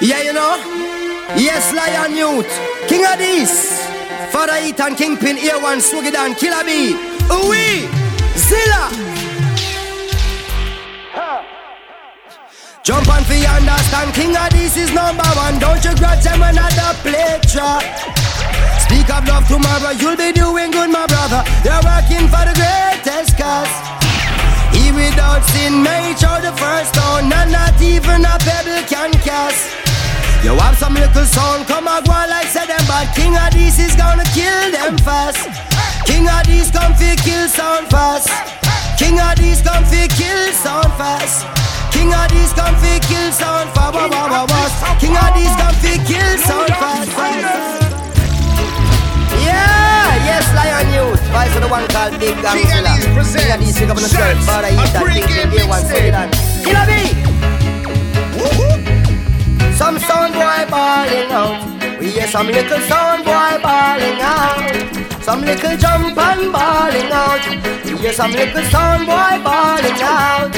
Yeah, you know? Yes, Lion Youth. King Addies. Father Ethan Kingpin, A1, Swiggy Killer B. Ooh, Zilla. Jump on for understand King Addies is number one Don't you grudge them another play track Speak of love tomorrow You'll be doing good my brother You're working for the greatest cause He without sin made sure the first stone And not even a pebble can cast you have some little sound, come and go like say them But King Addies is gonna kill them fast King Addies come fi kill sound fast King Addies come fi kill sound fast King Addies come fi kill sound fast King Addies come fi kill sound fast Yeah, yes, Lion Youth. Vice of the one called Big Gangzilla King Addies pick up on the skirt Father eat that thing, day one, say that Killer B some sound boy balling out. Oh, we hear some little sound boy balling out. Some little jump and balling out. Oh, we hear some little sound boy balling out.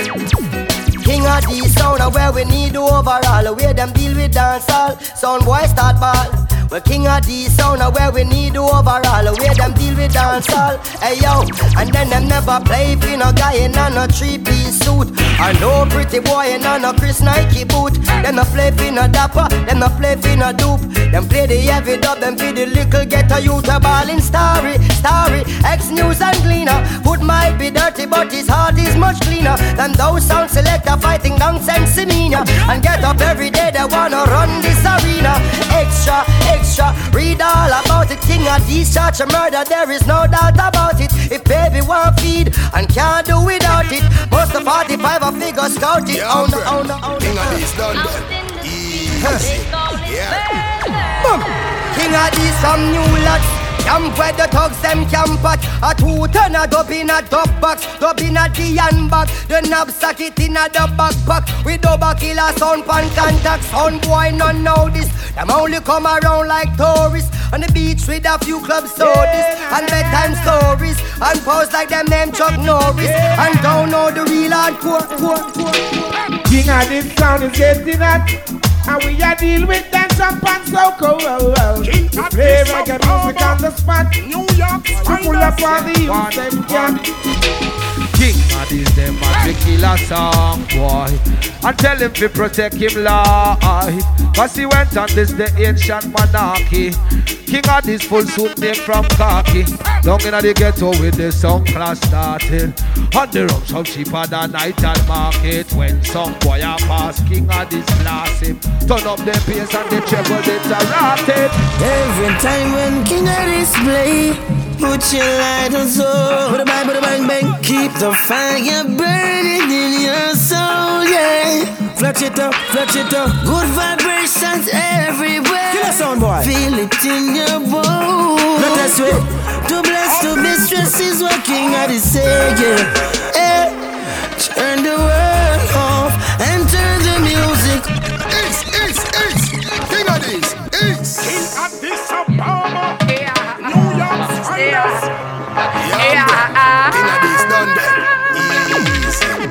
King Addies sound where we need to overall. The way them deal with dancehall. Sound boy start ball. Well, king Addies sound where we need overall. The way them deal with dancehall. Hey yo, and then them never play for no guy in a no three piece suit. I know pretty boy in a no Chris Nike boot. Them no play for no dapper, them no play for no dupe. Them play the heavy dub, them play the little ghetto youth a ballin' starry, starry. X News and Gleaner. Foot might be dirty, but his heart is much cleaner than those sound selector fighting nonsense demeanor. And get up every day, they wanna run this arena. Extra, extra extra. Read all about the king Addies church murder. There is no doubt about it. If baby want feed and can't do without it, must the 45 a figure scout it. Yeah, on the, on the, on the. King Addies done Easy. Yeah. Boom. King Addies some new lads. Camp where the thugs them camp at A two ton a dub in a dub box. Dub in a the handbag The knapsack it in a the backpack. We double killer sound pan contact Sound boy none know this. Them only come around like tourists. On the beach with a few club sodas. And bedtime stories. And pose like them name Chuck Norris. And don't know the real hardcore King Addies sound is getting hot and we are deal with dance up and so cold. We play reggae music on the spot. New York, pull up all the youth them can. King. Of this them a killer song boy. And tell him to protect him life Cause he went on this the ancient monarchy. King Addies full suit name from khaki. Down in the ghetto with the song class started. On the rum so cheaper than night and market. When some boy a pass King Addies blast him Turn up the bass and the treble, it's a. Every time when King Addies play, put your light on so. Put a bang, put a bang, bang. Keep the fire burning in your soul, yeah. Fletch it up, fletch it up. Good vibrations everywhere. Kill a sound boy. Feel it in your bones. Let us wait. To bless, to mistress is what King Addies say, yeah. Hey, turn the world off and turn the music It's, it's, it's. King Addies done then.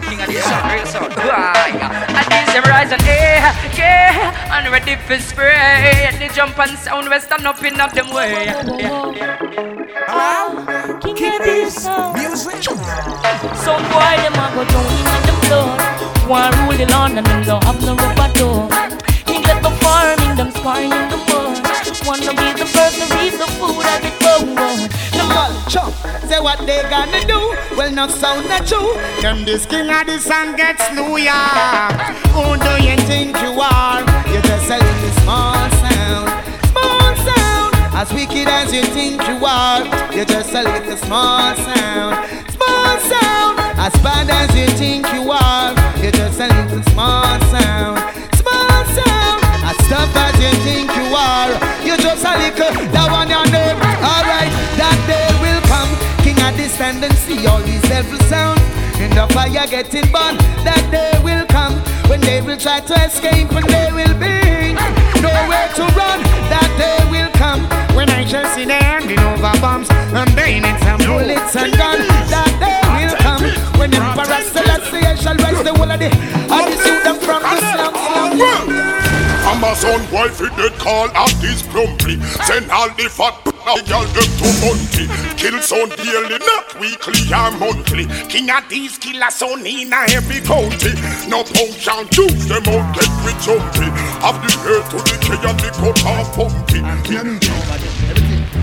King Addies yeah. real sound. And this them rise yeah, yeah, and ready for spray. And the jump and sound we stand up in up them way. Yeah, yeah. King, King Addies music. Some boy them a go down in them blood. Want rule the land and them don't have no rubber door. He get the farming, them sparring in the mud. Wanna be the first to reap the food as it goes. Chop, say what they gonna do? Well, not sound not true. Them this king of the song gets New York. Who do you think you are? You're just a little small sound, small sound. As wicked as you think you are, you're just a little small sound, small sound. As bad as you think you are, you're just a little small sound, small sound. As tough as you think you are, you're just a little. That one your name, alright. That day will come. King Addies tendency, all these devil sound. In the fire getting burned, that day will come when they will try to escape and they will be nowhere to run. That day will come when I shall see them handing over bombs and bayonets and bullets and guns. That day will come when Emperor Selassie shall rise the whole of the and them from the slums. Amazon wife he dead call at this plumpy. Send all the fat now girl them to bunty. Kill son daily, not weekly or monthly. King Addies killers son in a every county. No punk can choose them out get we jumpy. Have the head to the key and the cut off pumpy.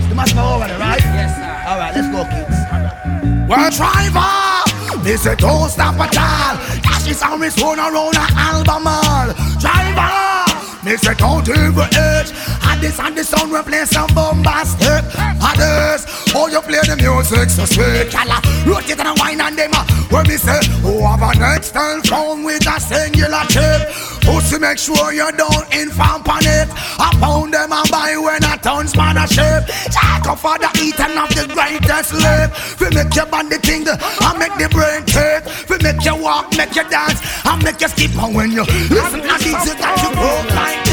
The must go over there, right? Yes, sir. All right, let's go, kids. Well, driver, me say don't stop at all. Cash is on his phone around a album all. Driver. Me say don't even And this and the sound we play some bombastic Others, oh you play the music so sweet Calla, rotate and wine and them uh, When me say, who have an external phone with a singular chip Pussy make sure you don't inform on it I pound them and buy when a tons man a ship Jack up for the eating of the greatest lip We make your body tingle and make the brain tick. We make you walk, make you dance And make you skip. On when you listen to these that you broke like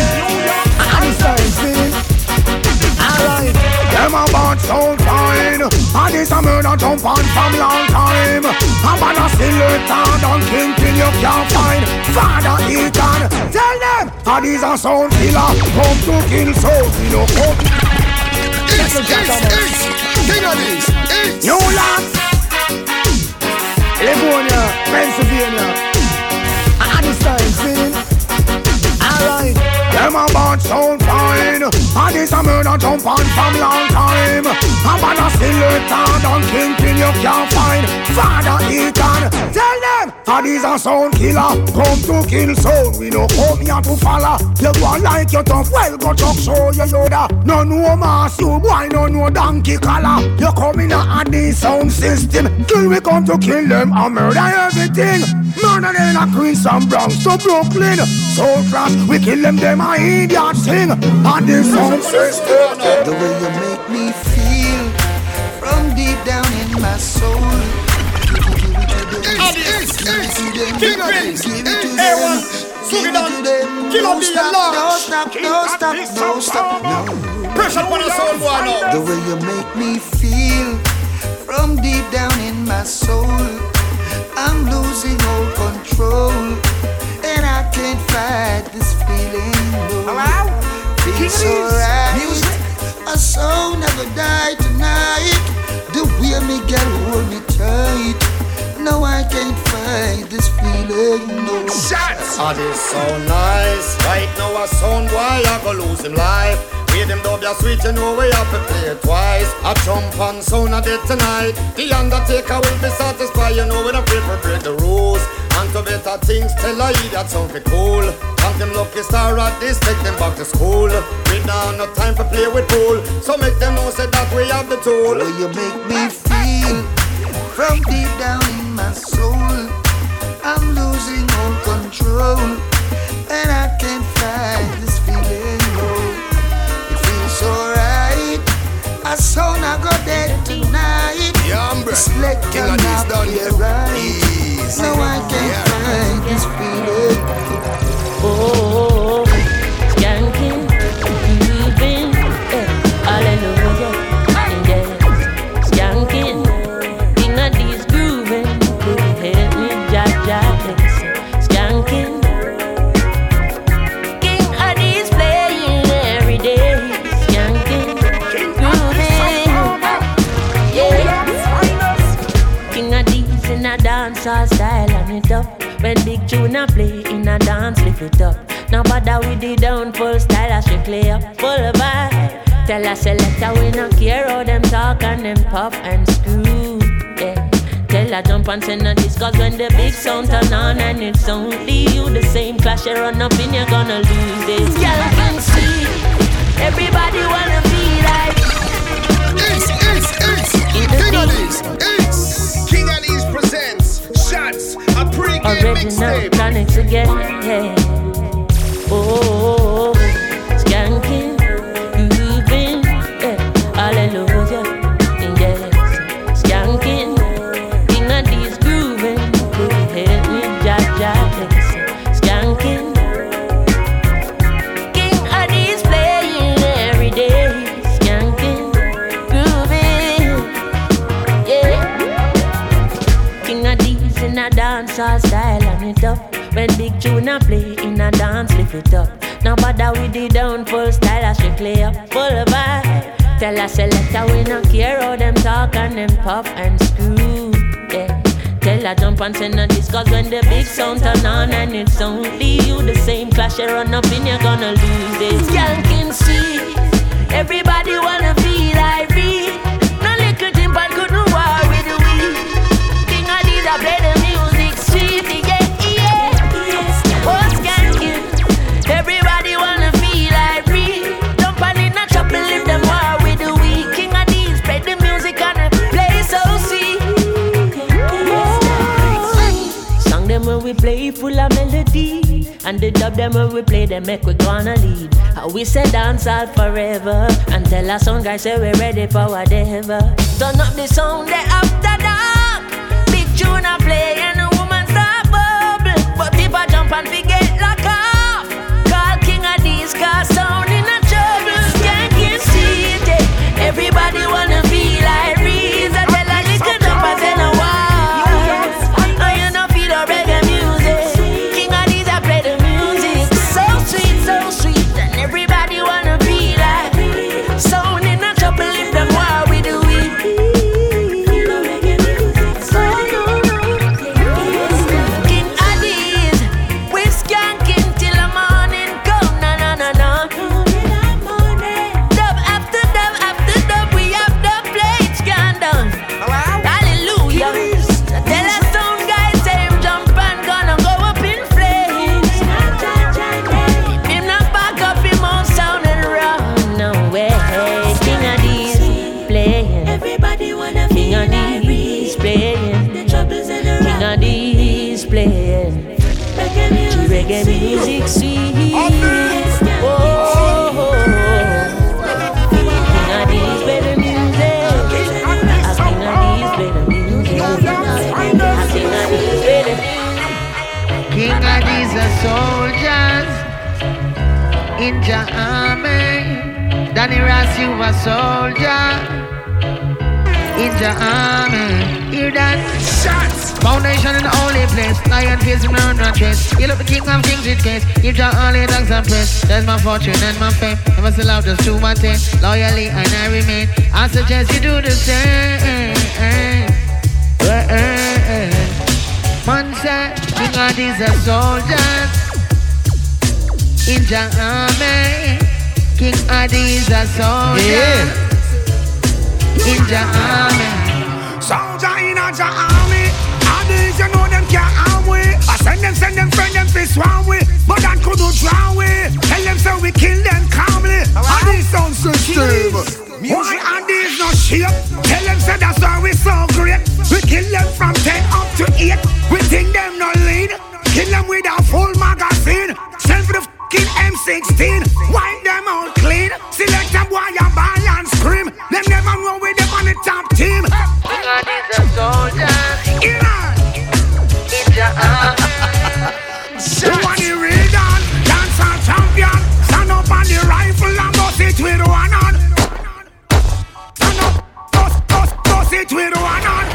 them a bad sound fine. And this a murder jump on from long time. I'm on a still down on kingpin you can't find Father Ethan, tell them And these a sound killer. Come to kill soul, we no come murder jump on from long time. I'm on a still retard on kingpin you can't find Father Ethan. Tell them And this a sound killer. Come to kill soul We no come here to follow You go like you tough Well go talk show you Yoda No no mass you boy No no donkey collar. You come in a this sound system. Kill we come to kill them And murder everything. Murder in a Queens and Bronx to Brooklyn. So trash. we kill them them my idiot sing on this sound system. The way you make me feel from deep down in my soul. The way you make me feel from deep down in my soul. I'm losing all control, and I can't fight this feeling. Hello? Feels so right. Music. A soul never die tonight. The way me girl hold me tight. No, I can't fight this feeling. No. Shots! Ah, this so nice. Right now, a sound boy, I go lose him life. With them dub ya sweet, you know we have to play it twice. I jump on sound of it tonight. The Undertaker will be satisfied, you know we don't to break the rules. And to better things, tell I that something cool. Want them lucky star at this, take them back to school. We now no time for play with pool. So make them know say that we have the tool. The way you make me feel from deep down in my soul. I'm losing all control. And I can't fight this feeling, no. It feels so right. I saw I go dead tonight. Yeah, It's like I'm this not right. Easy. No, I can't Yeah. fight this feeling. Oh, oh, oh. Dancehall style and it up. When big tune a play in a dance, lift it up. Now bother with the down full style, I should strictly up full vibe. Tell us selector we no care how them talk and them puff and screw. Yeah. Tell her jump and send a disc Cause when the big sound turn on and it's only you The same clash you run up in you're gonna lose it Y'all can see Everybody wanna be like East, east, east. King Addies, east. King Addies presents shots. A pre-game Original mixtape. chronics again, yeah. Oh, a play in a dance, lift it up. Now bother with the down full style, I should clear up full vibe. Tell a selector we not care how them talk and them pop and screw. Yeah. Tell a jump and send a discuss when the big sound turn on and it's only you. The same clash you run up in, you're gonna lose it. Skanking see, everybody wanna And the dub them when we play them make we gonna lead. How we say dance all forever. And tell our sound guys say we're ready for whatever. Turn up the sound they after dark. Big tune I play and a woman start bubble. But if I jump and forget lock off. Call king Addies cars sound Loyally and I remain. I suggest you do the same. Uh, uh, uh. Man said, King Addies are soldiers in the army. King Adi is a soldier yeah. in the army. Soldier in the army. Addies, you know them can't harm we. I send them, send them, friend them, fist one way. But that could do drown we. Tell them so we kill them calmly. Right. Addies sound system. Why Addies no shape? Tell them say that's why we so great. We kill them from 10 up to 8. We think them no lead. Kill them with a full magazine. Send for the fucking M16. Wipe them out clean. Select a boy and ball and scream. Them never know with them on the top team. God is a soldier. It with one hand. Stand up. Bust, bust, bust it with one hand.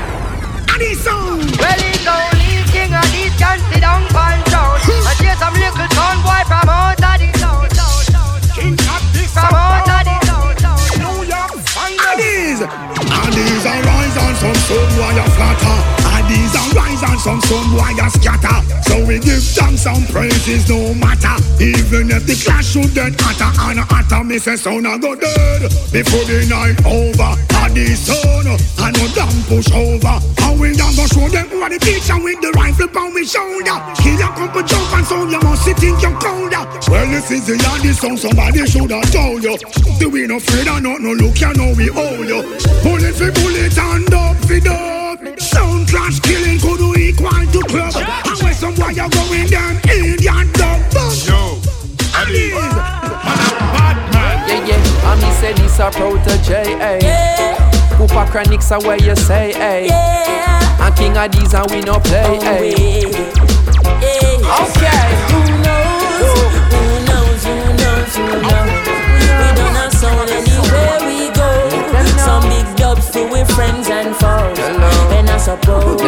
And it's on. Well, it's only king Addies can sit down pan down. And chase some little son boy from out of the town. King Addies From out of the town. New York, find these. And these are rise on some sun while you flatter. And some sun while scatter. So we give thanks and praises no matter. Even if the clash should get hotter and hotter, me say son I go dead before the night over. And the sun, I know damn push over. And we down go show them are the teacher with the rifle on me shoulder. Kill a couple jump and sound, you must think you're colder. Well, this is the yardie song, somebody should have told you. Do we no afraid or not, no look, you know we hold you. Bullet for bullet and up for dub. Sound clash killing to club. And when some boy are going down, Indian dub. Yo, Adi, bad man. Yeah, yeah, and me say this a protege, eh. Yeah, Cooper Chronics are where you say, eh. yeah. And King Addies and we no play, eh. Yeah. Okay. Who knows? Who knows? Who knows? Who knows? We don't have sound anywhere we go. Some big dubs to we friends and foes. Hello. And I suppose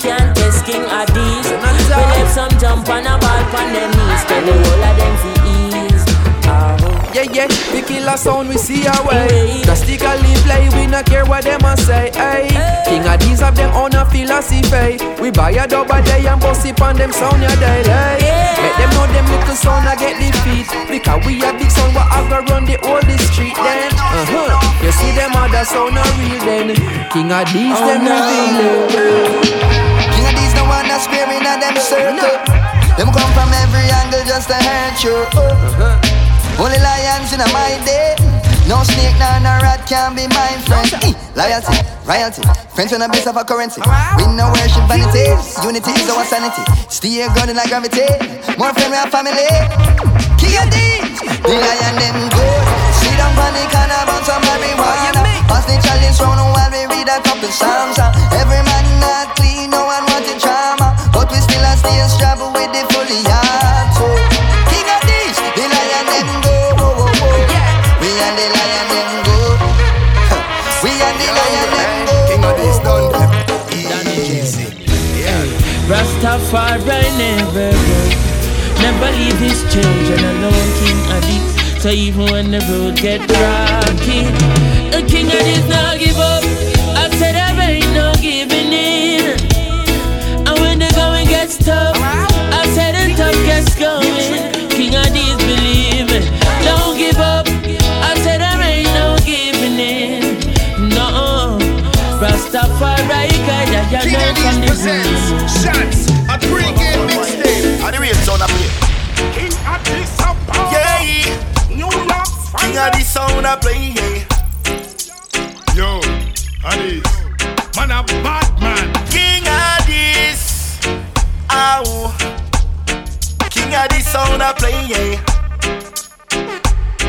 can't test King Addies. We left some jump on a ball from their knees. Tell the whole of them fi ease. Oh. Yeah, yeah, we kill a sound, we see our way. Just stick a Drastically play, we not care what them have them own a philosophy. We buy a dub a day and bust it on them sound your daily. Make them know them little sound I get defeat. Because we a big sound, but I go run the old street then. Uh-huh. You see them other sound a real then. King Addies, oh, them no. reveal. King Addies, the one that's screaming at them circle. Them come from every angle just to hurt you. Uh-huh. Only lions in my day. No snake, nor no rat can be my friend. Eh, loyalty, royalty, friends when a base of a currency. We no worship vanity, unity is our sanity. Stay grounded like gravity. More friend, we have family. Of these, the lion them good. See them panic and a bunch of marijuana. Pass the challenge round while we read a couple psalms. Every man not clean, Rastafari never Never leave his children alone, King Adi. So even when the road get rocky, the King Addies not give up. I said I ain't no giving in. And when the going gets tough, I said the tough gets going. King Addies believing, don't give up. I said I ain't no giving in. No, Rastafari, guide ya know from the presents shots. A pre-game. And the real sound up here. King of the Sapa. Yeah. New York. King of the sound I play. Yeah. Yo, Addies. Man a bad man. King Addies. Ow. King of the sound I play. Yeah.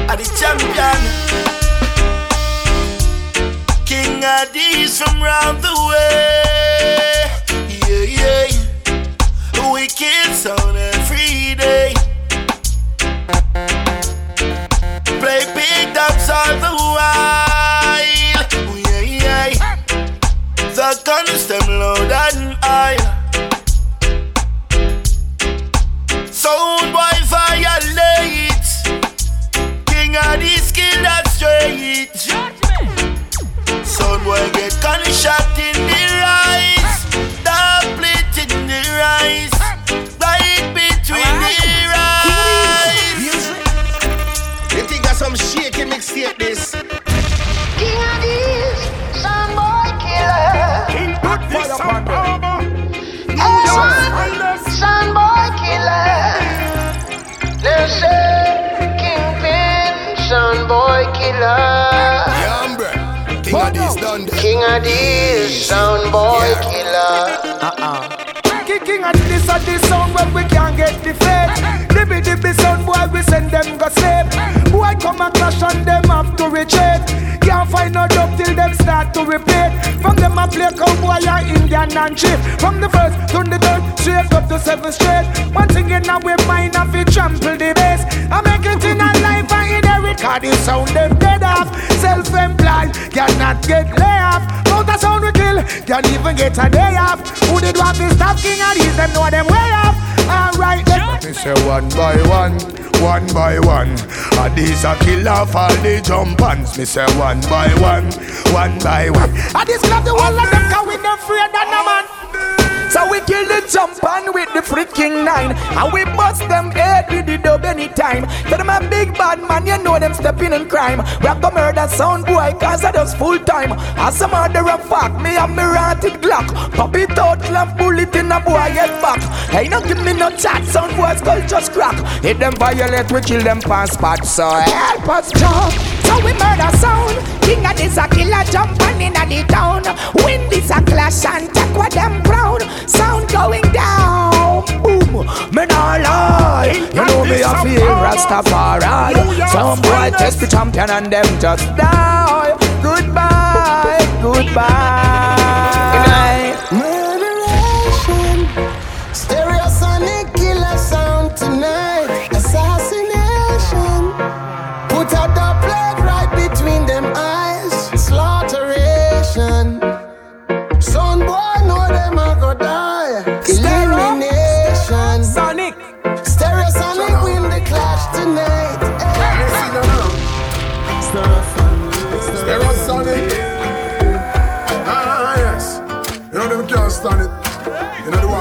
I the champion. King Addies from round the way. Yeah, yeah. Wicked sound every day. Play big dubs all the while. Oh, yeah, yeah. The guns them loud and high. Sound boy violate. King of the skill that's straight. Sound boy get gunshot in the repeat. From them a play cowboy and Indian and chief. From the first to the third, straight up to seven straight. One thing now we mind off it trample the base. I make it in a life and inherit. Cause the sound them dead off. Self-employed cannot get lay off. Out the sound we kill, can't even get a day off. Who did want this stop king and these them know them way off. Alright then. Me say one by one, one by one. And these a kill off all the jump ons. Me say one by one, one by one. And this love the whole of them cause we no afraid of no man. Jump on with the freaking nine. And we bust them head with the dub anytime. Tell them a big bad man, you know them stepping in crime. Rap the murder sound boy, cause I just full time. As a fuck, me and me rotted Glock Pop it out, left bullet in a boy head back Hey, no give me no chat, sound boy skull just crack Hit them violate, we kill them past spot So help us jump So we murder sound. King of this a killer jump on in the town. Win this a clash and take what them proud? Sound going down. Boom, me nah lie. You know me a feel Rastafari. Some boy test the champion and them just die. Goodbye, goodbye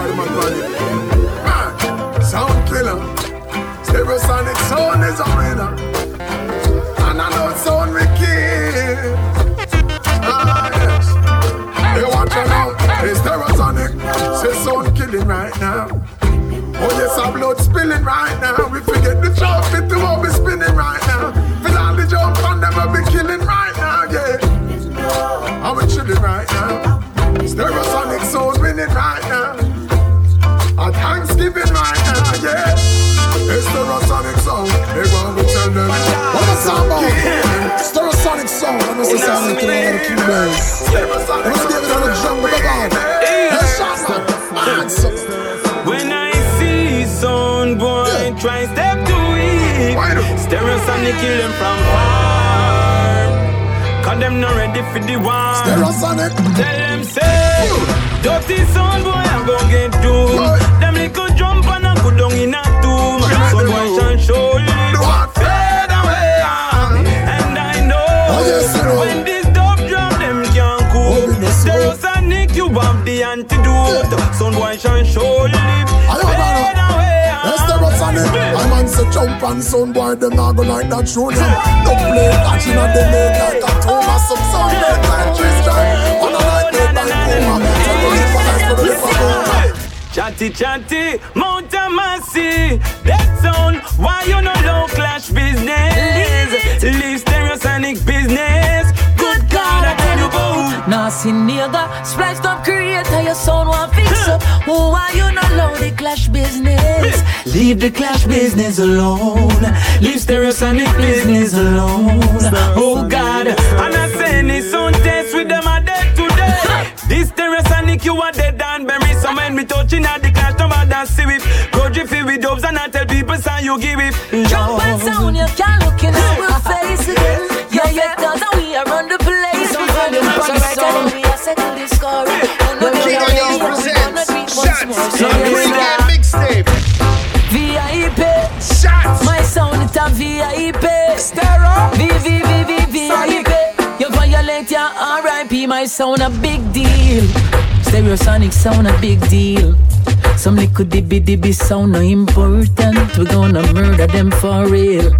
Know the body. Man, sound killer. Stereosonic sound is a winner. And I know sound wicked. Ah, yes. Hey, watch out now. It's Stereosonic. Say sound killing right now. Oh yes, our blood spilling right now. To the other keyboards. I'm just giving it a jump with the god. Hey, shot man. When I see sound boy yeah. try step to it, Stereosonic kill them from far. Cause them not ready for the war. Stereosonic. Tell them say, dirty sound boy I'm gonna get doomed. Them little jump and I go down in a tomb. Sound boy shall surely the antidote. Sound boy shall surely fade away. Yes, there was on it. I man say jump and son boy, them not go like that play catching at the leg like a Thomas. Some sound like. On a night by Puma. Tell me if I nice for the liver Chatty chatty, Mount Amasi That sound, why you no low clash business Leave stereosonic business Good God, I tell you both Nasty nigga, spliced up creator Your sound want fix up. Oh, why you? No low the clash business. Leave the clash business alone. Leave stereosonic business alone. Oh God, and I say any sound test with them are dead today. This stereosonic you are dead and buried. So when we touching at the clash, no matter see it Go jiffy with dubs and I tell people say you give it. Jump and sound, you can't look in our face again. Yeah, yeah, We run the sound, we are settle the score. The King Addies presents Shots on Pre-Game Mixtape. VIP Shots. My sound it a VIP Stereo V, V, V, V, VIP You violate your RIP My sound a big deal. Stereosonic sound a big deal some little dibby dibby sound no important. We gonna murder them for real.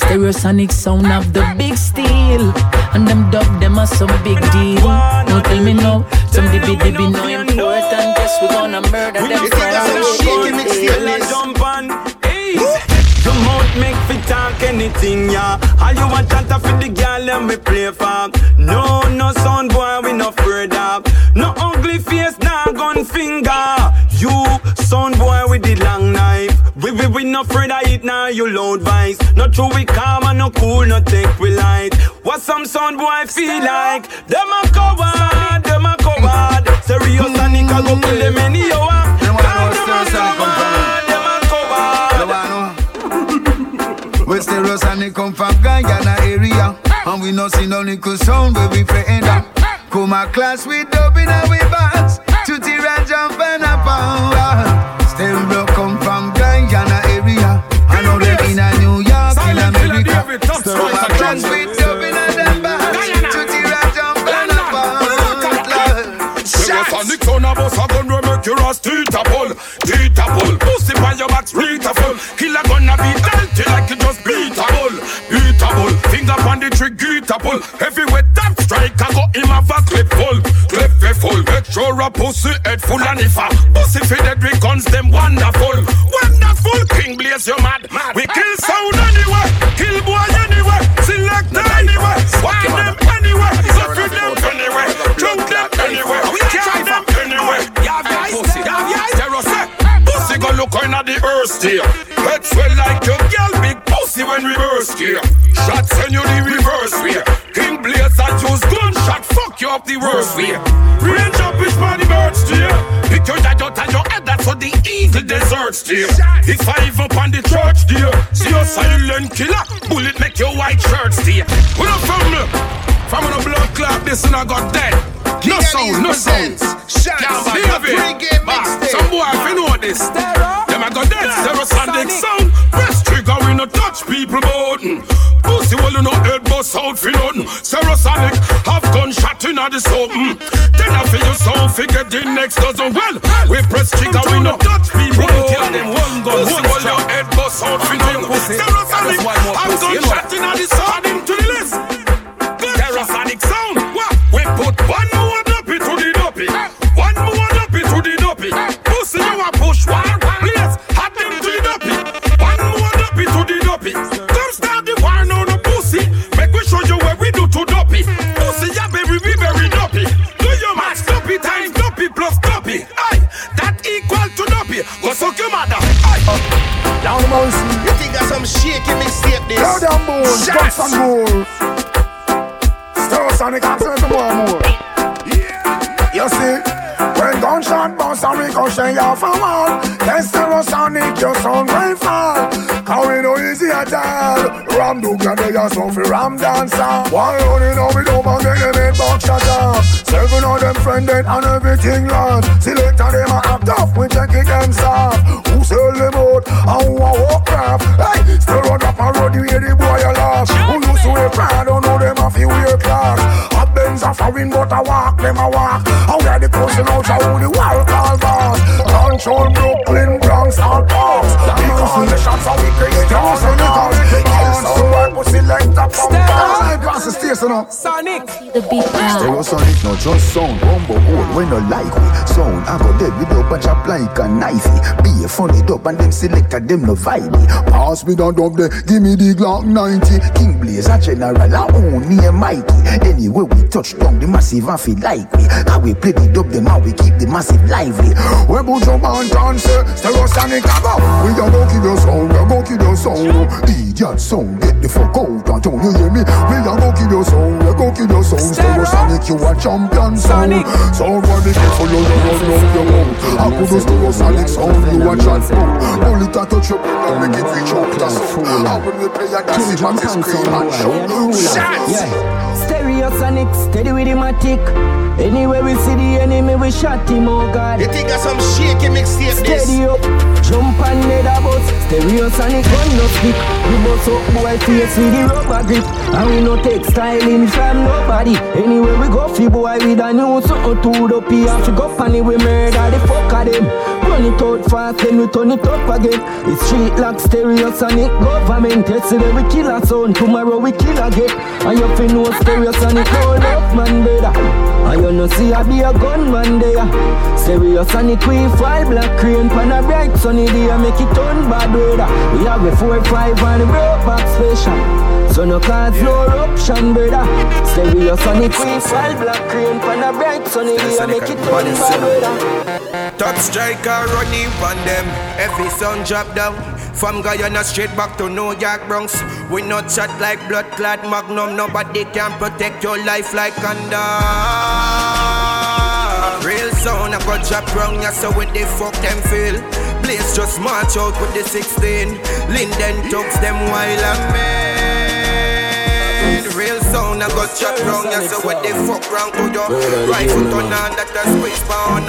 Stereosonic sound of the big steel, and them dub them as some big deal. No tell me no, some dibby dibby no important. Guess we gonna murder them for real. Your mouth make fi talk anything, yeah. All you want chant for the girl and me play for. No, no sound boy, we no afraid of. No ugly face, nah gun finger. You son boy with the long knife. We we we no afraid of it now. You loud vice. No true we calm and no cool, no take we light. What some son boy feel like? Them a coward, them a coward. Serious and it go mm. kill them any hour. Them a coward, them a coward. We stereosonic come from Guyana area And we no see no nickel sound where we friend up Come a class with dubbing and we bands To tira jump and a power. Stereo come from Guyana area. I know them in a New York, in America. Come a class with dubbing and them bands To tira jump and a power. Stereosonic sound of us a gun we make your ass teeth a pull, teeth a pull. Pussy on your back, street a full. Killer gonna be dirty like you just beat a bull, beat a bull. Finger on the trigger, a pull. A pussy head full and if a pussy fit the drink guns them wonderful, wonderful. King blaze you mad, we kill sound anyway, kill boy anyway, select anyway, wind them anyway, suck them anyway, drunk them anyway. Carry them anyway. Pussy, Stereo Pussy go look on the earth here. Head swell like your up the worst way. Range up is for the birds dear. Pick your dad out and your head, that's what the eagle deserts dear. If I up on the church dear, see your silent killer, bullet make your white shirts dear. Up from me? From a blood clot, this and I got dead. No sound, no sound. Shots Pre-Game Mixtape Some boy, if you know this, them I got dead. Stereosonic sound. Press trigger, we no touch people button. Pussy, well, you know head bust out for nothing. Stereosonic, have gunshot in the something. Mm. Then I feel you so figure the next dozen. Well, we press trigger, we no touch people. We kill them one gun, one gun. your head bust out for you. Stereosonic, I'm gunshot in the sound. This? Down down bones, guns and gold. Stereosonic accent more more. You see, when gunshot bust and ricochet off a wall, then stereosonic your sound will fall. How we know easy at all. Ram do and they are so for ram dancer. Why only know we don't want them in box shut up. Seven of them friended and everything lost. Selector them a act up, we check it them soft. Who sell them out and who a walk crap. Hey, still run up a road, you hear the boy a laugh. Who used to wear pride, don't know them a few wear clocks. A Benz a foreign, but a walk, them a walk. How they the person out, so who the world call boss. Control Brooklyn, Bronx, all parts. Because the shots are we create, the cars. Pass the station up. Sonic. The beat Stereosonic, no just sound. Rumble old, when no like we Sound, I go dead with a bunch of like a knifey. Be a funny dub and them selector, them no vibey Pass me down dub there, give me the Glock 90 King Blaze, a general, I own me and Mikey. Anyway, we touch down the massive and feel like we How we play the dub, them how we keep the massive lively. We go jump and dance, eh, Stereosonic, I go. We a go kill your sound, we a go kill your sound. Idiot sound, get the fuck out and don't you hear me? We a go kill your sound, we a go kill your sound Stereosonic, you a champion sound Sound when they get for you, you run round your mouth I put those Stereosonic sound, you a chat mouth Only to touch your brain and make it reach out to soul. And when we play a dance, it man scream and shout Yeah. Stereosonic, steady with the matic. Anywhere we see the enemy, we shot him, oh God. You think that's some shaky mixtape this? Steady up, jump and leather bus. Stereosonic gun no stick. We bust up boy face with the rubber grip. And we no take styling from nobody. Anywhere we go, fi boy with a new something to the P. Have to go funny, we murder the fuck of them. Run it out fast, then we turn it up again. It's street like stereosonic government. Yesterday we kill a son, tomorrow we kill again. And you fi know stereosonic hold up man better. And you know see I be a gunman there. Stereosonic we fly black crane pan a bright sunny day. Make it turn bad weather. We have a four five and a broke back special. So no cause no eruption brother. Stereosonic we fly black crane pan a bright sunny day. Make it turn bad weather. Top striker running on them. Every sun drop down. From Guyana straight back to New York Bronx. We not shot like blood clad magnum. Nobody can protect your life like under. Real sound, I got drop wrong, yeah, so what they fuck them feel? Blaze just march out with the 16. Linden talks them while I'm in. Real sound, I got shot wrong, yeah, so what they fuck wrong to your right foot on and that a squeeze pound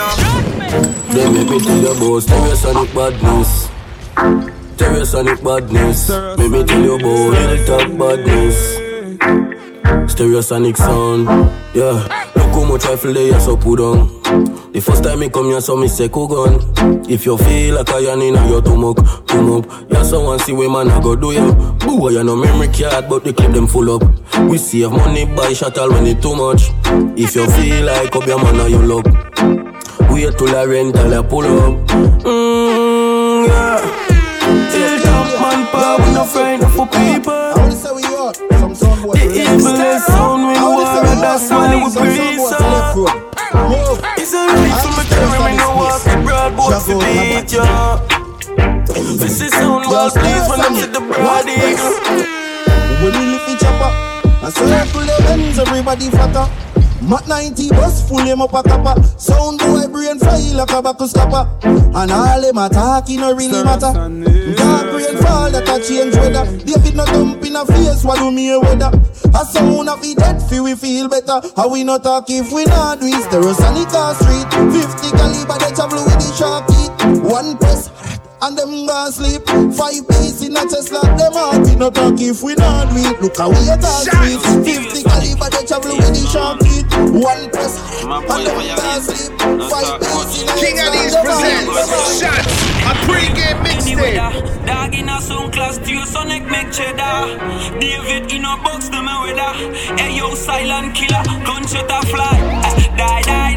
They make me tell you about stereosonic badness. Stereosonic badness. Make me tell you about real top badness. Stereosonic sound, yeah. Look how much rifle they are so put on. The first time me come here, so me say gun. If you feel like I am in your tumuk, up. Yeah, someone see we man I go do you. Boy, you no memory card, but the clip them full up. We save money buy shuttle when it too much. If you feel like up your man or you luck. Wait till I rent till I pull up. Mmm, yeah. Till top man power, we no friend for people. The evilest sound we and that's why we breathe It's a relief for me to me no walk the broad boat to beat ya. This is sound well please when them see the broad eagle. When we lift each other, I circle the ends, everybody flatter. Mat 90 bus full him up a kappa Sound boy brain fly like a bacchus kappa And all them attacking no really matter. Dark brain fall that a change weather. David no dump in a face what do me a weather? A sound of it dead feel we feel better. How we not talk if we not do it Stereosonic car street. 50 caliber they travel with the shark teeth One press and them gonna sleep. Five piece in a chest like them out We not talk if we not do it Look how we attack street 50 caliber they travel with the shark teeth One press, and them can't sleep. Five days in a King Addies presents Shots, a pre-game mixtape. Dog in a sound class, to sonic make cheddar. David in a box, the my weather. Hey yo, silent killer, gunshot a fly. Eh, die, die, die, die,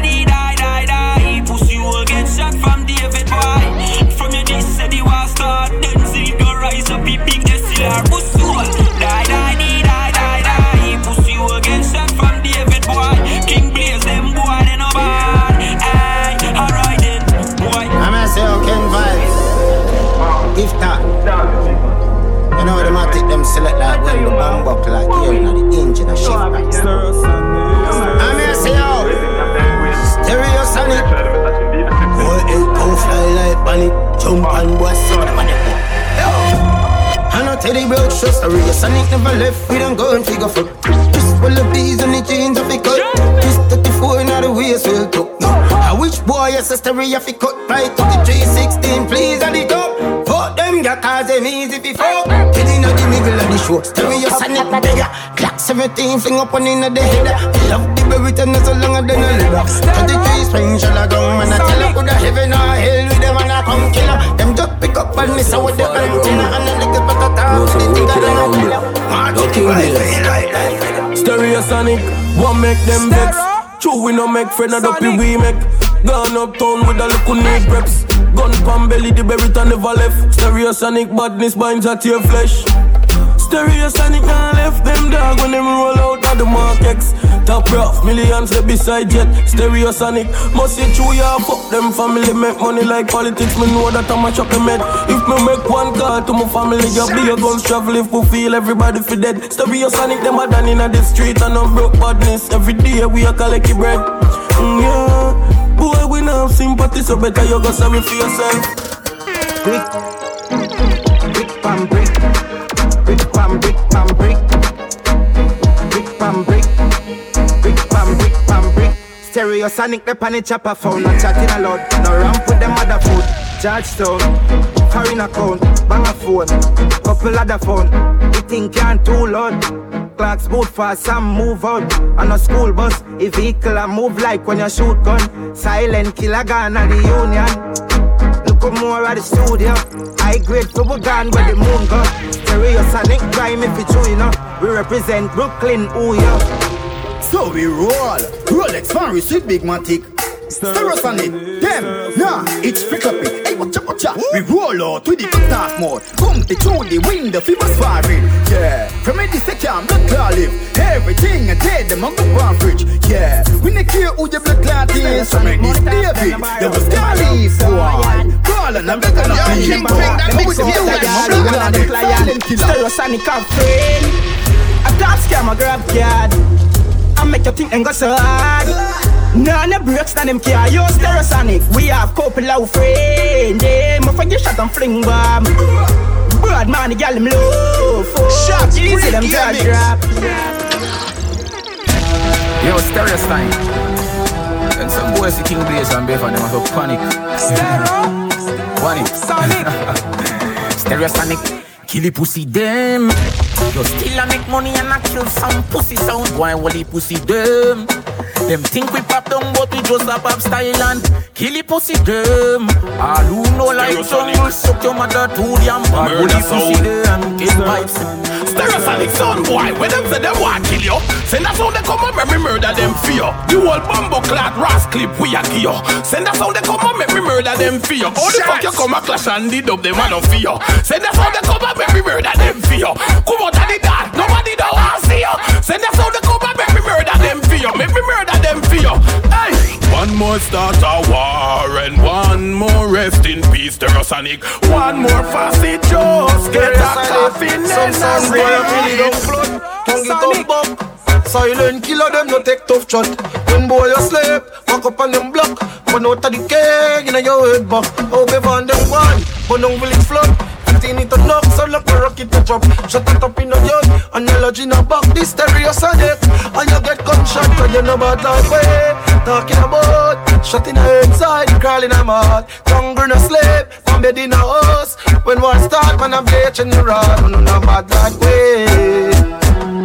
Jump and boy, up on it. I know Teddy broke show Stereo Sonic never left. We don't go and figure foot. Just full of bees and the jeans of it cut. This 34 in the waist will took. I wish boy, yes, a stereo fi cut right to the 316, please, and it up. Fuck them, ya cause them easy fuck. Head inna the middle of the show, stereo sonic bigger. Clock 17, fling up on inna the header. Love the berry ten so longer than a leather. 33 spring shall I go, man, I tell her coulda heaven or hell with them and I come killer. Them just pick up and miss out with the antenna and a little bit of time. The thing that I know, King Stereo Sonic, one make them vex. True, we no make friend, a dopey we make. Gone uptown with a little knee preps. Gun pan belly, the berry never left. Stereo Sonic badness binds at your flesh. Stereo Sonic and left them dog when them roll out of the markets. Top rough, millions they beside jet. Stereo Sonic, must see true, yeah, fuck them family. Make money like politics, me know that I'm a chocolate med. If me make one call to my family, got be a guns travel if we feel everybody fi dead. Stereo Sonic, them a done in the street and no broke badness. Every day we a collect the bread. Mm, yeah, boy, we now have sympathy, so better you go sorry for yourself. Brick, brick, brick. Brick pam brick pam brick. Brick pam brick. Brick pam brick pam brick. Stereo sonic the pan chopper phone. Not chatting a lot. No ramp with them other food. Georgetown. Foreign account. Bang a phone. Couple other phone. The thing can't too loud. Clocks move fast, some move out. On a school bus, a vehicle I move like when you shoot gun. Silent killer gun at the union. Look more at the studio. High grade for we gone where the moon go. Stereo sonic grime if it's true, you know. We represent Brooklyn, ooh yeah. So we roll. Rolex Paris with Big Matic. Stereosonic, them, nah, it's freak up it. Hey, watcha, watcha. We roll out with the talk mode. Come to through the window, fever sparring. Yeah, from the second, blood clot live. Everything I did, them on the one fridge. Yeah, we not care who the blood clot is. So make this David, there was Cali, boy. Ball and I'm gonna be boy. Them with the music, Stereosonic a friend. A top scam, a grab card. I make you think and go so hard. None of breaks, none them care. Yo, Stereosonic, we have couple of friends. Yeah, my forget shot and fling bomb. Bad man, the gal him low. Shots, easy them jaw drop. Yo, Stereosonic. And some boys see King Blaze and Beef and them have a panic. Panic. Sonic. Stereosonic. Kill the pussy them. You still a make money and I kill some pussy sound. Why will the pussy them? Them think we pop down, but we just a pop style and kill the pussy them. All who know like jungle, suck your mother to the. Will the pussy them? Get vibes. Stereosonic sound boy, when them say them want kill you Send us on they come and make me murder them fear You old bumbo clad ras clip we a you Send us on they come and make me murder them fear How the fuck you come a clash and did up them man of fear Send us on they come and make me murder them fear Come out of the dark, nobody don't want see you Send us on they come and make me murder them fear Make me murder them fear Hey one more start a war and one more rest in peace, Stereo Sonic. One more facet, just get a coffin Some sound boy really don't float. Tongue it up. Silent killer them no take tough shot. When boy you sleep, walk up on them block. But of the keg in your head back. How be van them one, but no will it flood. Fifteen it to knock, so look the rocket to drop. Shut it up in the yard, analogy in the back. This stereo sonic, and you get gunshot, cause you know bad like way. Talking about, shot in the inside, crawling in my heart. Tongue no sleep, one bed in a house. When war start, man I'm bleaching the rod, I'm not bad like way. Eh.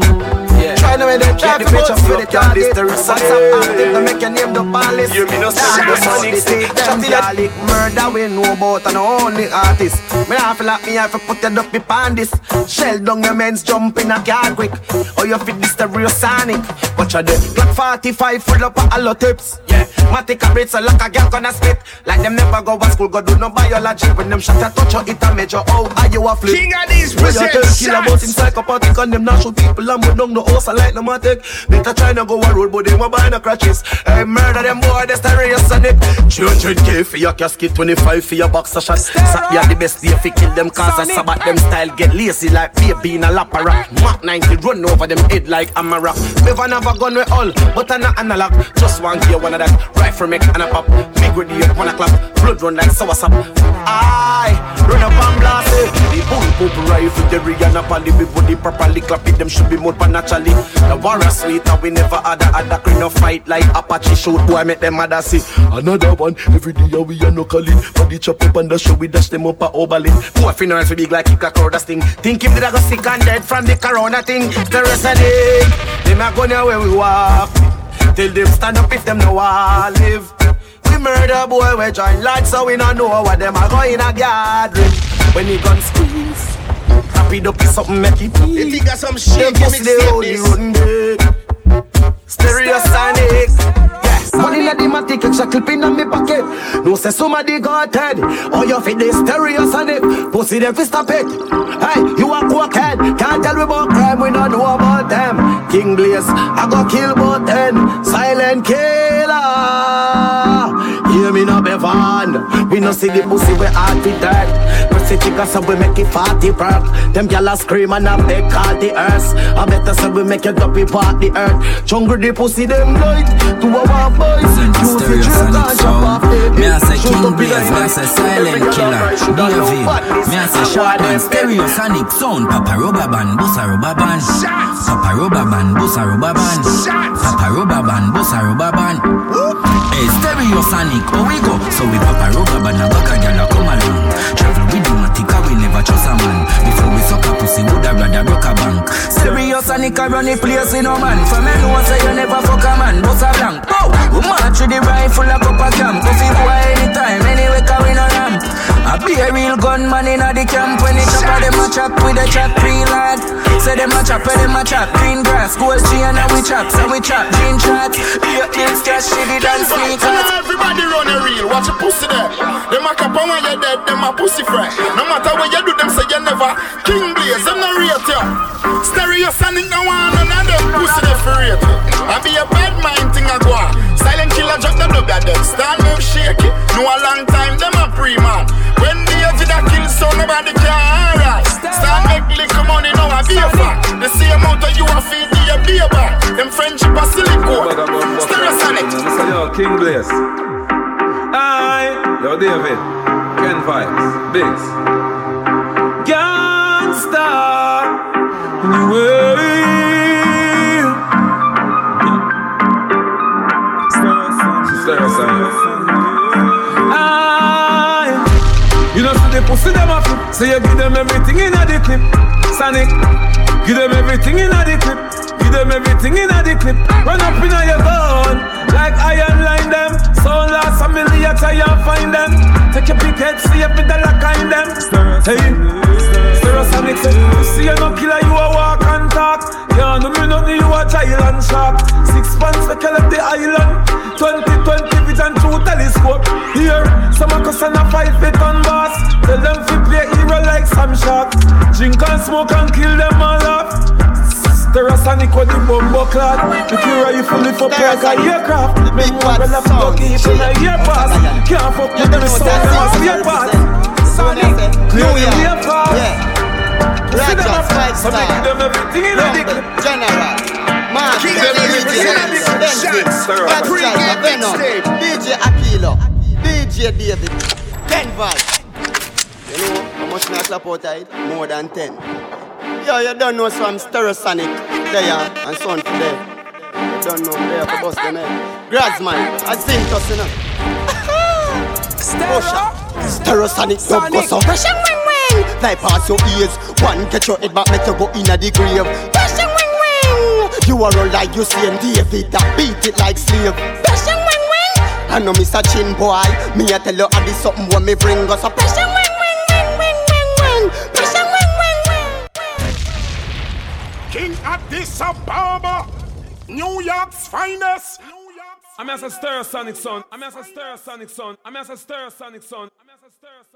I know they try to picture for the target. What's up, active to make your name the palace. You me no say the money stick. In garlic murder we know about and only artist. Me I feel like me have to put your duppy on this. Shell down your men's jump in a car quick. Or you fit this the real sonic. Watch out there. Glock 45 full up of hollow tips. Yeah. Matic a breed so like a girl gonna spit. Like them never go to school, go do no biology. When them shot a touch you, it a major. Oh, are you a flip? King Addies presents Kill about him psychopathic and them not shoot people and put down the house and like no matic. Better try to go a road, but they want buy no crutches. Hey, murder them boy, that's the race on it. 200k for your casket, 25 for your boxer shot. Saturday are the best day fi kill them cause I sabat them style get lazy like baby in a lap rock. Mark 90 run over them head like Amarok. Never never gun with all, but I not analog. Just one gear, one of that. Rifle make and a pop. Big with the one o'clock. Blood run like sour sap. Aye, run up and blast it. The boom boom rifle, the Rihanna pally, we body properly clap it. Them should be more naturally. The war a sweet, and we never had a other kind of fight like Apache shoot. Boy, make them mother see. Another one, every day we are no calling. Body chop up and the show, we dash them up a Oberlin. More funerals we big like kick a crowd thing. Think him did I go sick and dead from the corona thing. The rest of the them a gonna where we walk. Till them stand up if them know I live. We murder boy, we join lads so we don't know what them are going a gathering. When he gun squeeze, happy up is something make it think got some shit, Them pussy they it only run dead. Stereosonic. Money in the matic, extra clip in me pocket. No say somebody got head. Or you fit the stereosonic. Pussy them fi stop it. Hey, you a cokehead. Can't tell me about crime, we don't know about them. King Blaze, I go kill both ten. Silent killer. Hear me no Bevan. We no see the pussy we hard to dirt. Pussy chicken so we make it fatty perk. Them gyal scream and have they call the earth. I better say we make it up part the earth. Jungle the pussy them light to our boys. Use the drink and jump off the Me I say King Blaze, me I say Silent Killer, David, me I say Shotgun, Stereosonic Sound, Papa Rubber Band, Bossa Rubber Band, Papa Rubber Band, Bossa Rubber Band, Papa Rubber Band, Bossa Rubber Band. Hey, Stereosonic, oh we go, so we Papa Rubber Band, a baka gyal a come along. Travel with Matica, we never trust a man. Before we suck a pussy, woulda rather broke a bank. Stereosonic a run the place in no man. For me know say you never fuck a man, Bossa Blanc. Oh, we march with the rifle a cup of camp. Pussy boy anytime, anyway, cause we no ram. I be a real gunman in the camp when it chop, them a chop with a chop real lad. Say them a chop, them a chop green grass, gold chain and we chop, so we chop jean shot. Eight nails cash, shitty dance sneakers. Everybody run a reel, watch your pussy there. Them a cap on when you're dead, them a pussy fresh. No matter what you do, them say you never. King Blaze, them no rate you. Stereosonic, no one, none of them pussy there for rate you. I be a bad mind thing a go on. Silent killer drop the dub at them. Stand move shaky. No a long time, them a pre-man. When David a kill, so nobody can alright. Stand make little money, now a be a fact. The same amount of you a feed to your beer Them friendship a silicone. Stereosonic. Yo, King Blaze. Yo, David. Ken Vibes. Biggs. Gangsta. Aye. You know, see the pussy them off. So you give them everything in a the clip. Sonic. Give them everything in a the clip. Give them everything in a the clip. Run up in a your gun. Like iron line them. So last a million try and find them. Take your big head, see if it a lock in them. Hey. Stereosonic say, see you no killer, you a walk and talk. You know me nothing, you a child and shark. Six pants, kill up the island. 2020 vision through telescope. Here, some a cuss and a five feet on boss. Tell them fi play hero like some shark. Drink and smoke and kill them Stereosonic with the bumbo clad. The key rifle lift up like a aircraft. Make one well up to keep in a year pass. Can't fuck with them so they must be a part. Sonic, clear the. See them a fight, so make them everything in a dick. General. Man, King of the. Shots. Pre-game mixtape. DJ Akilo, DJ David, Ten Vibes. You know how much I support it? More than ten. Yo, you don't know some Stereosonic there and son for there. You don't know there for bust them eh. head. Gradsman, I sing to you know. Osha, Stereosonic, dub go so. Pressure wing wing. Fly past your ears. One catch your head back, make you go in a the grave. Pressure wing wing. You are all like you see and David that beat it like slave. Pressure wing wing. I know Mr. Chin boy. Me I tell you I did something when me bring us a pressure King Addis Ababa, New York's finest. I'm as a stir sonic son. I'm as a stir sonic son. I'm as a stir sonic son. I'm as a stir sonic